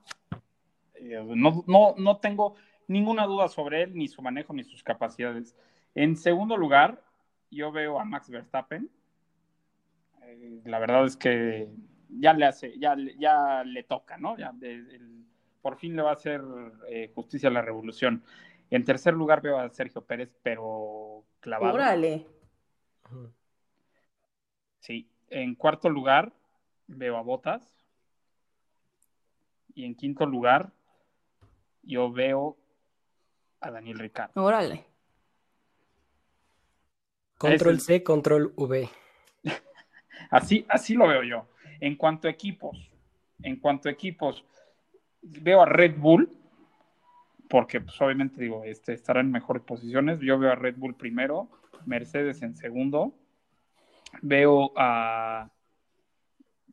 Speaker 5: Eh, No, no, no tengo ninguna duda sobre él, ni su manejo, ni sus capacidades. En segundo lugar, yo veo a Max Verstappen. Eh, la verdad es que ya le hace, ya, le- ya le toca, ¿no? Ya, de- el- por fin le va a hacer eh, justicia a la revolución. En tercer lugar veo a Sergio Pérez, pero clavado.
Speaker 6: Órale.
Speaker 5: Sí. En cuarto lugar, veo a Botas. Y en quinto lugar, yo veo a Daniel Ricardo.
Speaker 6: Órale.
Speaker 7: Control C, control V.
Speaker 5: Así, así lo veo yo. En cuanto a equipos, en cuanto a equipos, veo a Red Bull, porque pues, obviamente digo, este, estará en mejores posiciones. Yo veo a Red Bull primero, Mercedes en segundo. Veo a.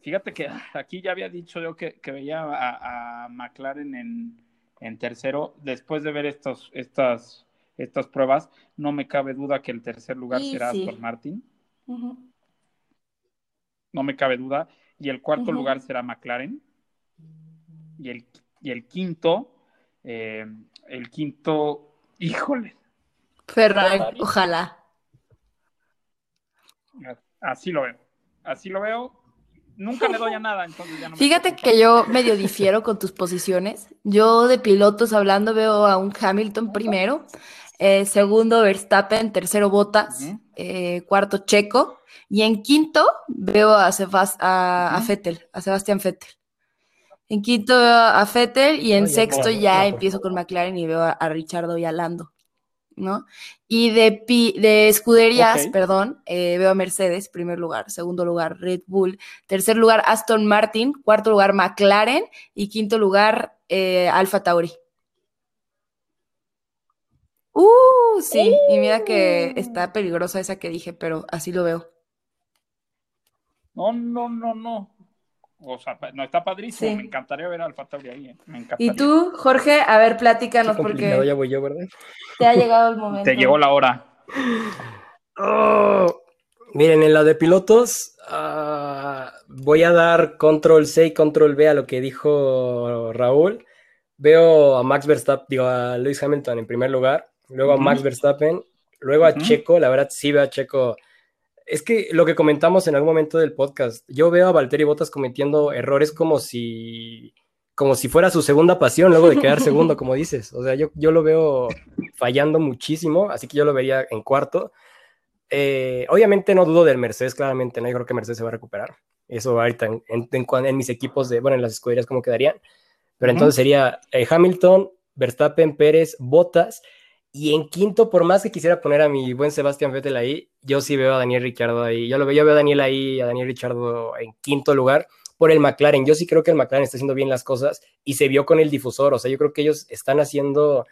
Speaker 5: Fíjate que aquí ya había dicho yo que, que veía a, a McLaren en, en tercero. Después de ver estos, estas, estas pruebas, no me cabe duda que el tercer lugar será
Speaker 6: sí.
Speaker 5: Aston Martin. No me cabe duda. Y el cuarto lugar será McLaren. Y el, y el quinto, eh, el quinto, híjole,
Speaker 6: Ferrari, ojalá.
Speaker 5: así lo veo. Así lo veo. Nunca le doy a nada, entonces ya no
Speaker 6: Fíjate que yo medio difiero con tus posiciones. Yo de pilotos hablando veo a un Hamilton primero, eh, segundo Verstappen, tercero Bottas, eh, cuarto Checo y en quinto veo a, Sebas- a, a Sebastián Vettel. En quinto veo a Vettel y en
Speaker 7: Oye,
Speaker 6: sexto ya
Speaker 7: bueno.
Speaker 6: empiezo con McLaren y veo a, a Richardo y a Lando, ¿no? Y de, pi- de escuderías, perdón, eh, veo a Mercedes, primer lugar, segundo lugar Red Bull, tercer lugar Aston Martin, cuarto lugar McLaren y quinto lugar eh, Alfa Tauri. Uh, sí, y mira que está peligrosa esa que dije, pero así lo veo.
Speaker 5: No, no, no, no. O sea, no está padrísimo.
Speaker 6: Sí.
Speaker 5: Me encantaría ver a Alfa Tauri ahí. eh. Me encantaría.
Speaker 6: Y tú, Jorge, a ver, platícanos porque
Speaker 7: ya voy yo, ¿verdad?
Speaker 6: te ha llegado el momento.
Speaker 5: Te llegó la hora.
Speaker 7: Oh, miren, en la de pilotos ah, voy a dar control C y control V a lo que dijo Raúl. veo a Max Verstappen, digo, a Lewis Hamilton en primer lugar, luego a. Max Verstappen, luego a. Checo, la verdad sí veo a Checo. Es que lo que comentamos en algún momento del podcast, yo veo a Valtteri Bottas cometiendo errores como si, como si fuera su segunda pasión luego de quedar segundo, como dices. O sea, yo, yo lo veo fallando muchísimo, así que yo lo vería en cuarto. Eh, obviamente no dudo del Mercedes, claramente, no yo creo que Mercedes se va a recuperar. Eso ahorita en, en- en en mis equipos de, bueno, en las escuderías cómo quedarían. Pero entonces sería eh, Hamilton, Verstappen, Pérez, Bottas. Y en quinto, por más que quisiera poner a mi buen Sebastián Vettel ahí, yo sí veo a Daniel Ricciardo ahí. Yo lo veo, yo veo a Daniel ahí, a Daniel Ricciardo en quinto lugar por el McLaren. Yo sí creo que el McLaren está haciendo bien las cosas y se vio con el difusor. O sea, yo creo que ellos están haciendo,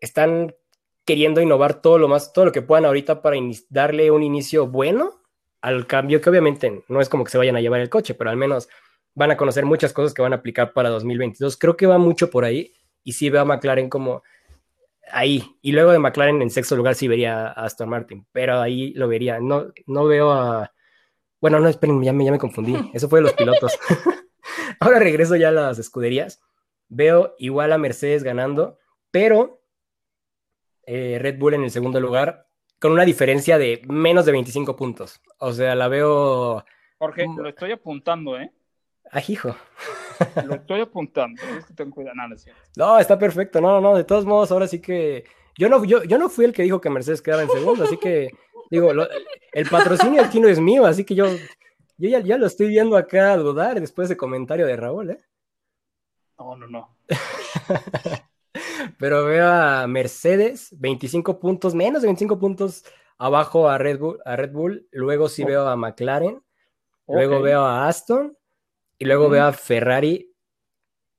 Speaker 7: están queriendo innovar todo lo más, todo lo que puedan ahorita para darle un inicio bueno al cambio, que obviamente no es como que se vayan a llevar el coche, pero al menos van a conocer muchas cosas que van a aplicar para 2022. Creo que va mucho por ahí y sí veo a McLaren como ahí. Y luego de McLaren en sexto lugar sí vería a Aston Martin, pero ahí lo vería. No, no veo a... Bueno, no, esperen, ya me, ya me confundí. Eso fue de los pilotos. Ahora regreso ya a las escuderías. Veo igual a Mercedes ganando, pero eh, Red Bull en el segundo lugar con una diferencia de menos de 25 puntos. O sea, la veo
Speaker 5: Jorge,
Speaker 7: Mm.
Speaker 5: lo estoy apuntando, ¿eh?
Speaker 7: ajijo.
Speaker 5: Lo estoy apuntando. Es que ten cuidado. No,
Speaker 7: está perfecto. No, no, no. De todos modos, ahora sí que. Yo no, yo, yo no fui el que dijo que Mercedes quedaba en segundo, así que digo, lo- el patrocinio aquí no es mío, así que yo, yo ya, ya lo estoy viendo acá dudar después de ese comentario de Raúl, ¿eh?
Speaker 5: No, no, no.
Speaker 7: Pero veo a Mercedes, 25 puntos, menos de 25 puntos abajo a Red Bull, a Red Bull. Luego sí
Speaker 5: Oh.
Speaker 7: veo a McLaren, luego veo a Aston y luego
Speaker 5: Ujú.
Speaker 7: veo a Ferrari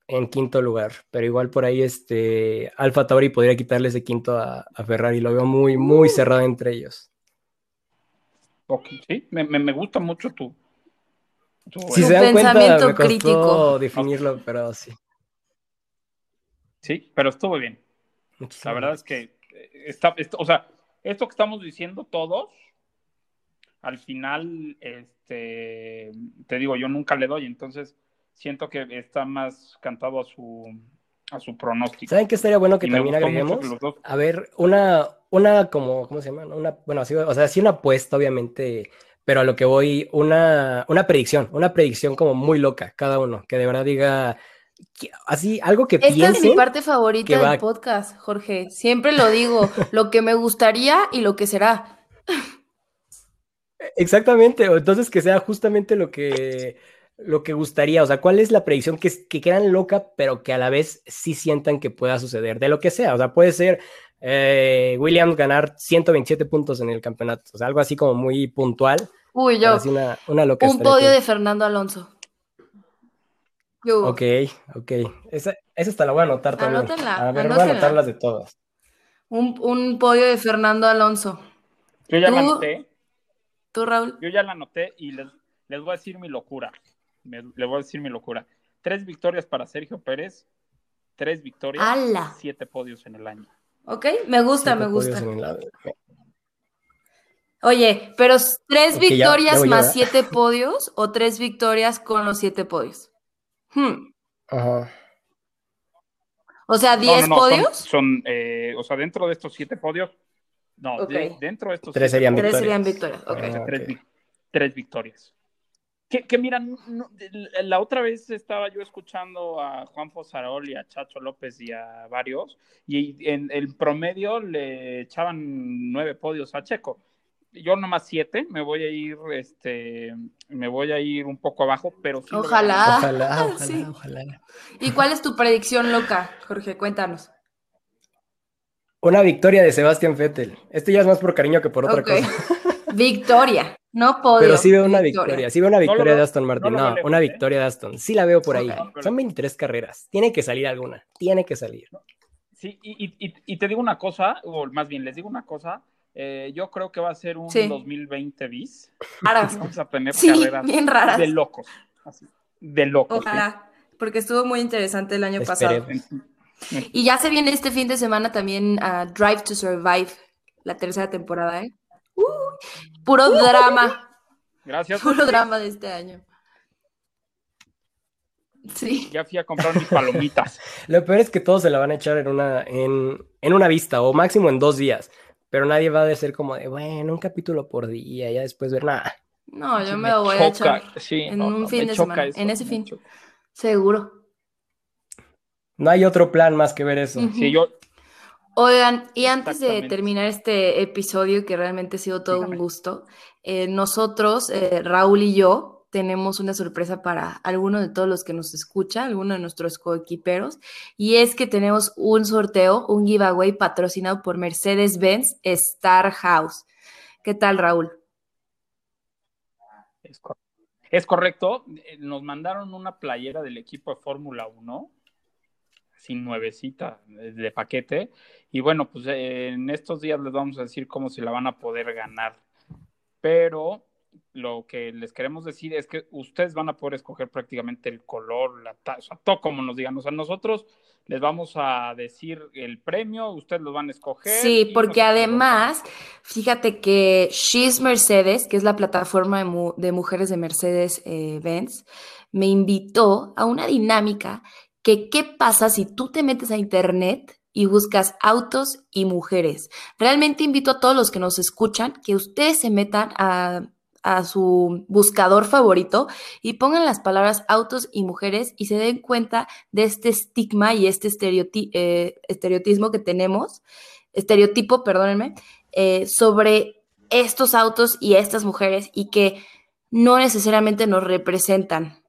Speaker 7: en quinto lugar. Pero igual por ahí este Alfa Tauri podría quitarle ese quinto a, a Ferrari. Lo veo muy, muy cerrado entre ellos.
Speaker 5: Ok, sí, me, me, me gusta mucho tu. tu-
Speaker 7: Si
Speaker 6: Tu
Speaker 7: se dan cuenta, me costó
Speaker 6: crítico.
Speaker 7: definirlo, pero sí.
Speaker 5: Sí, pero estuvo bien.
Speaker 7: Muchísimas
Speaker 5: La verdad es que eh, está, esto- o sea, esto que estamos diciendo todos, al final, este, te digo, yo nunca le doy, entonces siento que está más cantado a su, a su pronóstico.
Speaker 7: ¿Saben qué estaría bueno que
Speaker 5: Y
Speaker 7: también agreguemos?
Speaker 5: que los dos-
Speaker 7: A ver, una, una como, ¿cómo se llama? Una, bueno, así, o sea, sí una apuesta, obviamente, pero a lo que voy, una, una predicción, una predicción como muy loca, cada uno, que de verdad diga, así, algo que
Speaker 6: Esta es mi parte favorita del
Speaker 7: va-
Speaker 6: podcast, Jorge. Siempre lo digo, lo que me gustaría y lo que será.
Speaker 7: Exactamente, o entonces que sea justamente lo que, lo que gustaría, o sea, ¿cuál es la predicción que, que quieran loca, pero que a la vez sí sientan que pueda suceder, de lo que sea, o sea, puede ser eh, Williams ganar 127 puntos en el campeonato, o sea, algo así como muy puntual,
Speaker 6: Uy, yo,
Speaker 7: así una, una loca.
Speaker 6: un podio de Fernando Alonso. Yo,
Speaker 7: Ok, ok, esa, esa hasta la voy a anotar también.
Speaker 6: Anótenla,
Speaker 7: a ver, voy a
Speaker 6: anótenla.
Speaker 7: anotarlas de todas.
Speaker 6: un, un podio de Fernando Alonso.
Speaker 5: Yo ya
Speaker 6: Tú-
Speaker 5: anoté,
Speaker 6: ¿Tú, Raúl?
Speaker 5: yo ya la anoté y les, les voy a decir mi locura. Me- les voy a decir mi locura. Tres victorias para Sergio Pérez, tres victorias, siete podios en el año.
Speaker 6: Ok, me gusta,
Speaker 7: Siete
Speaker 6: me gusta. Oye, pero tres victorias
Speaker 7: ya
Speaker 6: más
Speaker 7: ¿verdad?
Speaker 6: siete podios o tres victorias con los siete podios. Hmm,
Speaker 7: Ajá.
Speaker 6: O sea, diez
Speaker 5: no, no, son-
Speaker 6: podios.
Speaker 5: Son, eh, o sea, dentro de estos siete podios, no,
Speaker 6: Ok.
Speaker 5: de- dentro de estos
Speaker 7: Tres serían
Speaker 6: Tres
Speaker 7: victorias.
Speaker 6: serían victorias. ok.
Speaker 7: Ah,
Speaker 5: tres,
Speaker 7: ok.
Speaker 5: vi- tres victorias. Que, que mira, no- la otra vez estaba yo escuchando a Juan Fosarol y a Chacho López y a varios, y en el promedio le echaban nueve podios a Checo. Yo nomás siete, me voy a ir, este, me voy a ir un poco abajo, pero sí.
Speaker 6: Ojalá.
Speaker 7: Ojalá, ojalá,
Speaker 6: Sí.
Speaker 7: ojalá.
Speaker 6: ¿Y cuál es tu predicción loca, Jorge? Cuéntanos.
Speaker 7: Una victoria de Sebastián Vettel. Este ya es más por cariño que por otra cosa.
Speaker 6: Victoria, no podio.
Speaker 7: Pero sí veo una victoria. Sí veo una victoria
Speaker 5: veo-
Speaker 7: de Aston Martin.
Speaker 5: no
Speaker 7: una
Speaker 5: ¿eh?
Speaker 7: victoria de Aston. Sí la veo por ahí. Son 23 carreras. Tiene que salir alguna. Tiene que salir.
Speaker 5: Sí, y, y- y- y te digo una cosa, o más bien les digo una cosa, eh, yo creo que va a ser un
Speaker 6: Sí.
Speaker 5: 2020 bis.
Speaker 6: Raras.
Speaker 5: Vamos a tener
Speaker 6: Sí,
Speaker 5: carreras
Speaker 6: bien raras.
Speaker 5: de locos. así, de locos. ¿sí?
Speaker 6: Ojalá, porque estuvo muy interesante el año pasado. Y ya se viene este fin de semana también a Drive to Survive, la tercera temporada, ¿eh? Uh, puro drama,
Speaker 5: Gracias.
Speaker 6: puro drama de este año. Sí.
Speaker 5: Ya fui a comprar mis palomitas.
Speaker 7: Lo peor es que todos se la van a echar en una, en, en una vista o máximo en dos días. Pero nadie va a decir como de, bueno, un capítulo por día, ya después ver nada.
Speaker 6: No, yo
Speaker 5: Sí,
Speaker 6: me lo voy a echar
Speaker 5: sí,
Speaker 6: en
Speaker 5: no,
Speaker 6: un
Speaker 5: no,
Speaker 6: fin
Speaker 5: me
Speaker 6: de
Speaker 5: choca
Speaker 6: semana.
Speaker 5: eso,
Speaker 6: en ese
Speaker 5: me
Speaker 6: fin.
Speaker 5: choca.
Speaker 6: Seguro.
Speaker 7: No hay otro plan más que ver eso.
Speaker 5: Sí, yo,
Speaker 6: Oigan, y antes de terminar este episodio, que realmente ha sido todo un gusto, eh, nosotros, eh, Raúl y yo, tenemos una sorpresa para alguno de todos los que nos escucha, alguno de nuestros coequiperos, y es que tenemos un sorteo, un giveaway patrocinado por Mercedes-Benz Star House. ¿Qué tal, Raúl?
Speaker 5: Es correcto. Eh, Nos mandaron una playera del equipo de Fórmula 1, sin nuevecita eh, de paquete. Y bueno, pues eh, en estos días les vamos a decir cómo se la van a poder ganar. Pero lo que les queremos decir es que ustedes van a poder escoger prácticamente el color, la o sea, todo como nos digan. O sea, nosotros les vamos a decir el premio, ustedes lo van a escoger.
Speaker 6: Sí, porque además, fíjate que She's Mercedes, que es la plataforma de, mu- de mujeres de Mercedes-Benz, me invitó a una dinámica que qué pasa si tú te metes a internet y buscas autos y mujeres. Realmente invito a todos los que nos escuchan que ustedes se metan a, su buscador favorito y pongan las palabras autos y mujeres y se den cuenta de este estigma y este estereoti- eh, estereotismo que tenemos, estereotipo, perdónenme, eh, sobre estos autos y estas mujeres y que no necesariamente nos representan.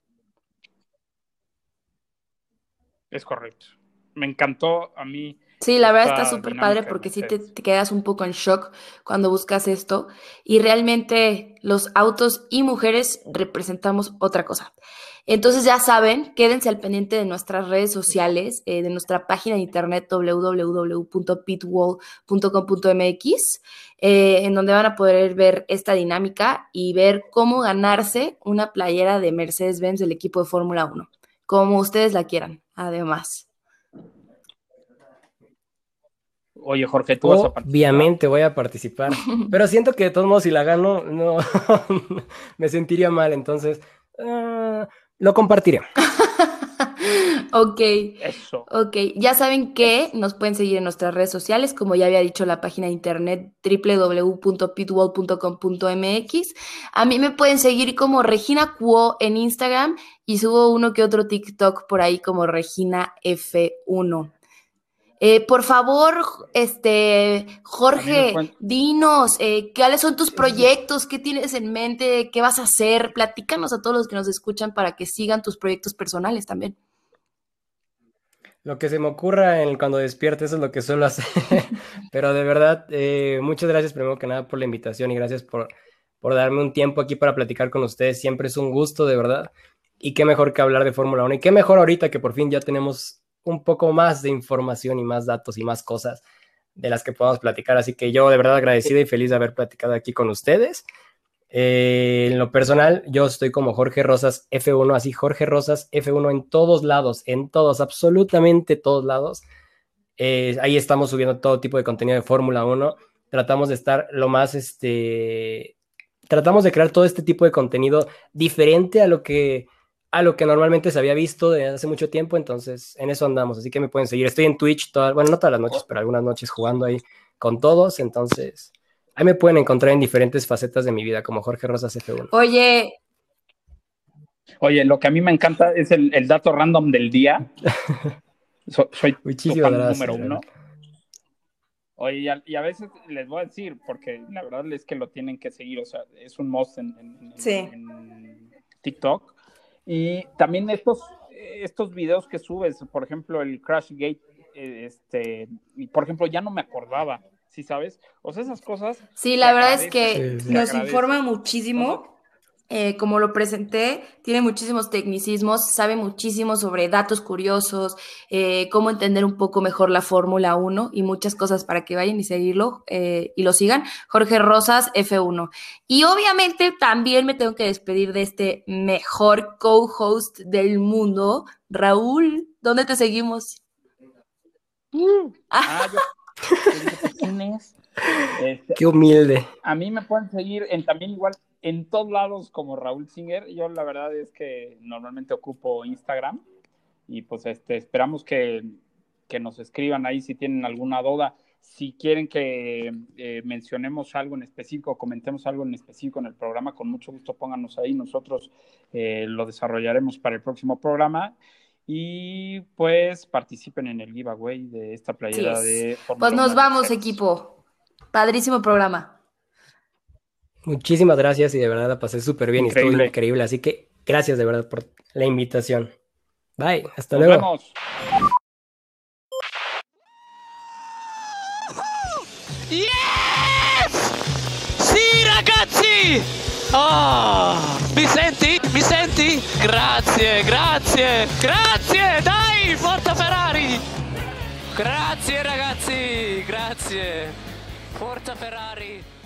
Speaker 5: Es correcto. Me encantó a mí.
Speaker 6: Sí, la verdad está súper padre porque sí te quedas un poco en shock cuando buscas esto y realmente los autos y mujeres representamos otra cosa. Entonces ya saben, quédense al pendiente de nuestras redes sociales, eh, de nuestra página de internet www.pitwall.com.mx, eh, en donde van a poder ver esta dinámica y ver cómo ganarse una playera de Mercedes-Benz del equipo de Fórmula 1, como ustedes la quieran, además.
Speaker 5: Oye, Jorge, tú vas a participar.
Speaker 7: Obviamente voy a participar. Pero siento que de todos modos, si la gano, no me sentiría mal. Entonces, ah, lo compartiré.
Speaker 6: ok.
Speaker 5: Eso.
Speaker 6: Ok, ya saben que nos pueden seguir en nuestras redes sociales, como ya había dicho la página de internet www.pitwall.com.mx. A mí me pueden seguir como Regina Cuo en Instagram y subo uno que otro TikTok por ahí como Regina F1. Eh, por favor, este Jorge, dinos eh, cuáles son tus proyectos, qué tienes en mente, qué vas a hacer. Platícanos a todos los que nos escuchan para que sigan tus proyectos personales también.
Speaker 7: Lo que se me ocurra en cuando despierte, eso es lo que suelo hacer. Pero de verdad, eh, muchas gracias primero que nada por la invitación y gracias por, por darme un tiempo aquí para platicar con ustedes. Siempre es un gusto, de verdad. Y qué mejor que hablar de Fórmula 1. Y qué mejor ahorita que por fin ya tenemos un poco más de información y más datos y más cosas de las que podamos platicar. Así que yo de verdad agradecido y feliz de haber platicado aquí con ustedes. Eh, en lo personal, yo estoy como Jorge Rosas F1, así Jorge Rosas F1 en todos lados, en todos, absolutamente todos lados. Eh, ahí estamos subiendo todo tipo de contenido de Fórmula 1. Tratamos de estar lo más, este, tratamos de crear todo este tipo de contenido diferente a lo que, a lo que normalmente se había visto desde hace mucho tiempo. Entonces, en eso andamos. Así que me pueden seguir. Estoy en Twitch, todas, bueno, no todas las noches, pero algunas noches jugando ahí con todos. Entonces, ahí me pueden encontrar en diferentes facetas de mi vida, como Jorge Rosas F1.
Speaker 6: Oye,
Speaker 5: Oye, lo que a mí me encanta es el, el dato random del día. So- soy tu
Speaker 7: Muchísimas
Speaker 5: fan
Speaker 7: gracias.
Speaker 5: número uno. Oye, y a, y a veces les voy a decir, porque la verdad es que lo tienen que seguir, o sea, es un must en, en- en-
Speaker 6: Sí.
Speaker 5: en TikTok. Y también estos, estos videos que subes, por ejemplo, el Crash Gate, eh, este, y por ejemplo, ya no me acordaba, ¿sí sabes? O sea, esas cosas.
Speaker 6: Sí, la verdad es que
Speaker 7: Sí,
Speaker 6: nos informa muchísimo. Eh, como lo presenté, tiene muchísimos tecnicismos, sabe muchísimo sobre datos curiosos, eh, cómo entender un poco mejor la Fórmula 1 y muchas cosas para que vayan y seguirlo eh, y lo sigan. Jorge Rosas, F1. Y obviamente también me tengo que despedir de este mejor co-host del mundo, Raúl. ¿Dónde te seguimos?
Speaker 5: Ah, yo, yo dije, ¿quién es? Este,
Speaker 7: Qué humilde.
Speaker 5: a mí me pueden seguir en también igual en todos lados como Raúl Singer. Yo la verdad es que normalmente ocupo Instagram y pues este, esperamos que, que nos escriban ahí si tienen alguna duda. Si quieren que eh, mencionemos algo en específico, comentemos algo en específico en el programa, con mucho gusto pónganos ahí. Nosotros eh, lo desarrollaremos para el próximo programa. Y pues participen en el giveaway de esta playera
Speaker 6: Sí es.
Speaker 5: de Fórmula
Speaker 6: Pues nos vamos, equipo. Padrísimo programa.
Speaker 7: Muchísimas gracias y de verdad la pasé súper bien y estuvo increíble. Así que gracias de verdad por la invitación. Bye, hasta
Speaker 5: Nos
Speaker 7: luego.
Speaker 5: vemos.
Speaker 3: Yes! Sì, ragazzi! Oh, mi senti? Mi senti? Grazie, grazie, grazie! Dai, forza Ferrari! Grazie ragazzi, grazie! Forza Ferrari!